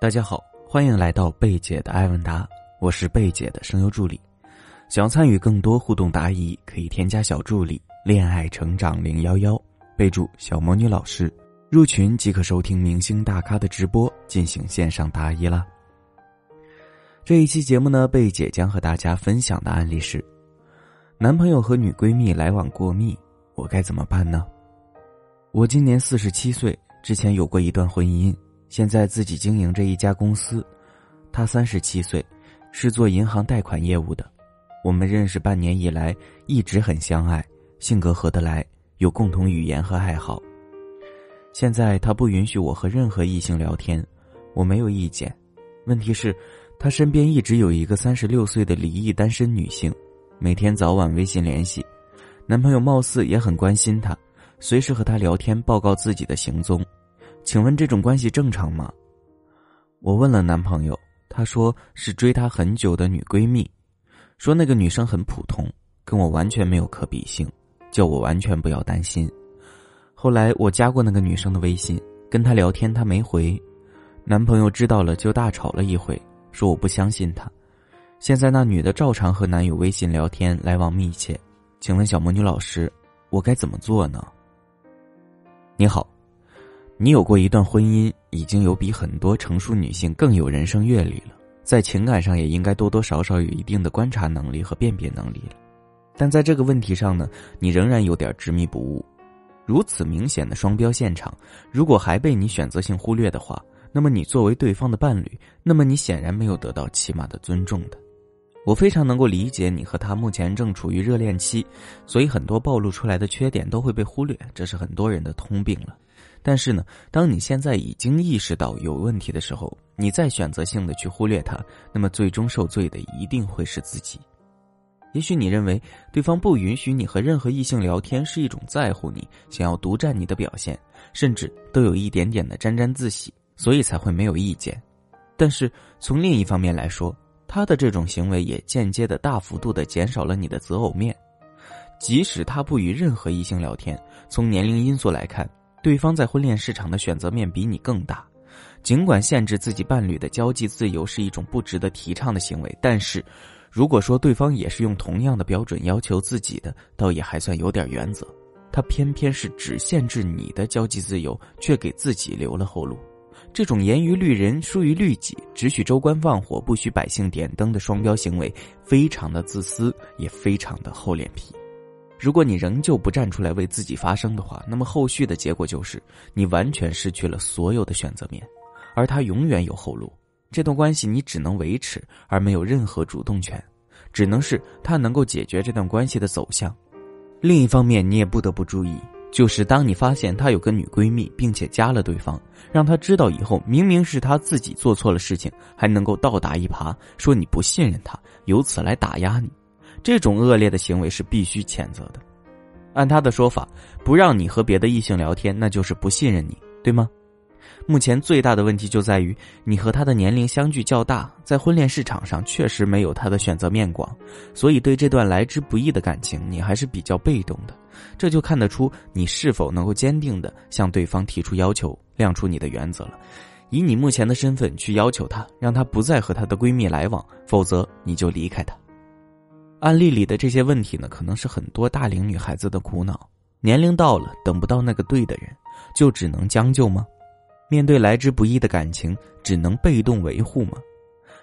大家好，欢迎来到贝姐的爱问答，我是贝姐的声优助理。想要参与更多互动答疑，可以添加小助理“恋爱成长零幺幺”，备注“小魔女老师”，入群即可收听明星大咖的直播，进行线上答疑啦。这一期节目呢，贝姐将和大家分享的案例是：男朋友和女闺蜜来往过密，我该怎么办呢？我今年四十七岁，之前有过一段婚姻。现在自己经营着一家公司，他三十七岁，是做银行贷款业务的。我们认识半年以来一直很相爱，性格合得来，有共同语言和爱好。现在他不允许我和任何异性聊天，我没有意见。问题是，他身边一直有一个三十六岁的离异单身女性，每天早晚微信联系，男朋友貌似也很关心她，随时和她聊天，报告自己的行踪。请问这种关系正常吗？我问了男朋友，他说是追他很久的女闺蜜，说那个女生很普通，跟我完全没有可比性，叫我完全不要担心。后来我加过那个女生的微信，跟她聊天，她没回，男朋友知道了就大吵了一回，说我不相信他。现在那女的照常和男友微信聊天，来往密切。请问小魔女老师，我该怎么做呢？你好。你有过一段婚姻，已经有比很多成熟女性更有人生阅历了，在情感上也应该多多少少有一定的观察能力和辨别能力了。但在这个问题上呢，你仍然有点执迷不悟。如此明显的双标现场，如果还被你选择性忽略的话，那么你作为对方的伴侣，那么你显然没有得到起码的尊重的。我非常能够理解你和他目前正处于热恋期，所以很多暴露出来的缺点都会被忽略，这是很多人的通病了。但是呢，当你现在已经意识到有问题的时候，你再选择性的去忽略它，那么最终受罪的一定会是自己。也许你认为对方不允许你和任何异性聊天是一种在乎你、想要独占你的表现，甚至都有一点点的沾沾自喜，所以才会没有意见。但是从另一方面来说，他的这种行为也间接的大幅度的减少了你的择偶面。即使他不与任何异性聊天，从年龄因素来看。对方在婚恋市场的选择面比你更大，尽管限制自己伴侣的交际自由是一种不值得提倡的行为，但是，如果说对方也是用同样的标准要求自己的，倒也还算有点原则。他偏偏是只限制你的交际自由，却给自己留了后路。这种严于律人，疏于律己，只许州官放火，不许百姓点灯的双标行为，非常的自私，也非常的厚脸皮。如果你仍旧不站出来为自己发声的话，那么后续的结果就是你完全失去了所有的选择面，而他永远有后路。这段关系你只能维持，而没有任何主动权，只能是他能够解决这段关系的走向。另一方面，你也不得不注意，就是当你发现他有个女闺蜜，并且加了对方，让他知道以后，明明是他自己做错了事情，还能够倒打一耙，说你不信任他，由此来打压你。这种恶劣的行为是必须谴责的。按他的说法，不让你和别的异性聊天，那就是不信任你，对吗？目前最大的问题就在于你和他的年龄相距较大，在婚恋市场上确实没有他的选择面广，所以对这段来之不易的感情，你还是比较被动的。这就看得出你是否能够坚定的向对方提出要求，亮出你的原则了。以你目前的身份去要求他，让他不再和他的闺蜜来往，否则你就离开他。案例里的这些问题呢，可能是很多大龄女孩子的苦恼。年龄到了，等不到那个对的人，就只能将就吗？面对来之不易的感情，只能被动维护吗？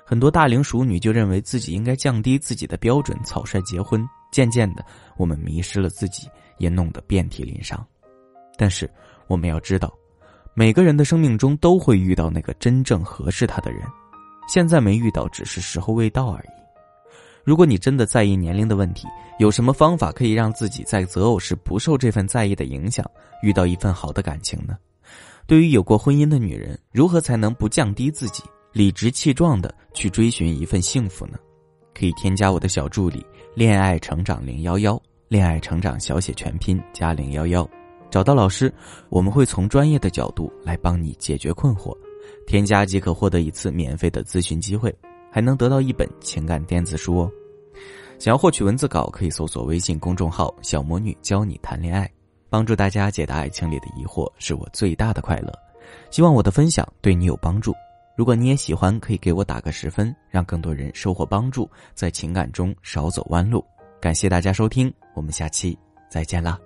很多大龄熟女就认为自己应该降低自己的标准，草率结婚。渐渐的，我们迷失了自己，也弄得遍体鳞伤。但是，我们要知道，每个人的生命中都会遇到那个真正合适他的人，现在没遇到，只是时候未到而已。如果你真的在意年龄的问题，有什么方法可以让自己在择偶时不受这份在意的影响，遇到一份好的感情呢？对于有过婚姻的女人，如何才能不降低自己，理直气壮的去追寻一份幸福呢？可以添加我的小助理“恋爱成长零幺幺”，恋爱成长小写全拼加零幺幺，找到老师，我们会从专业的角度来帮你解决困惑，添加即可获得一次免费的咨询机会。还能得到一本情感电子书哦！想要获取文字稿，可以搜索微信公众号“小魔女教你谈恋爱”，帮助大家解答爱情里的疑惑，是我最大的快乐。希望我的分享对你有帮助。如果你也喜欢，可以给我打个十分，让更多人收获帮助，在情感中少走弯路。感谢大家收听，我们下期再见啦。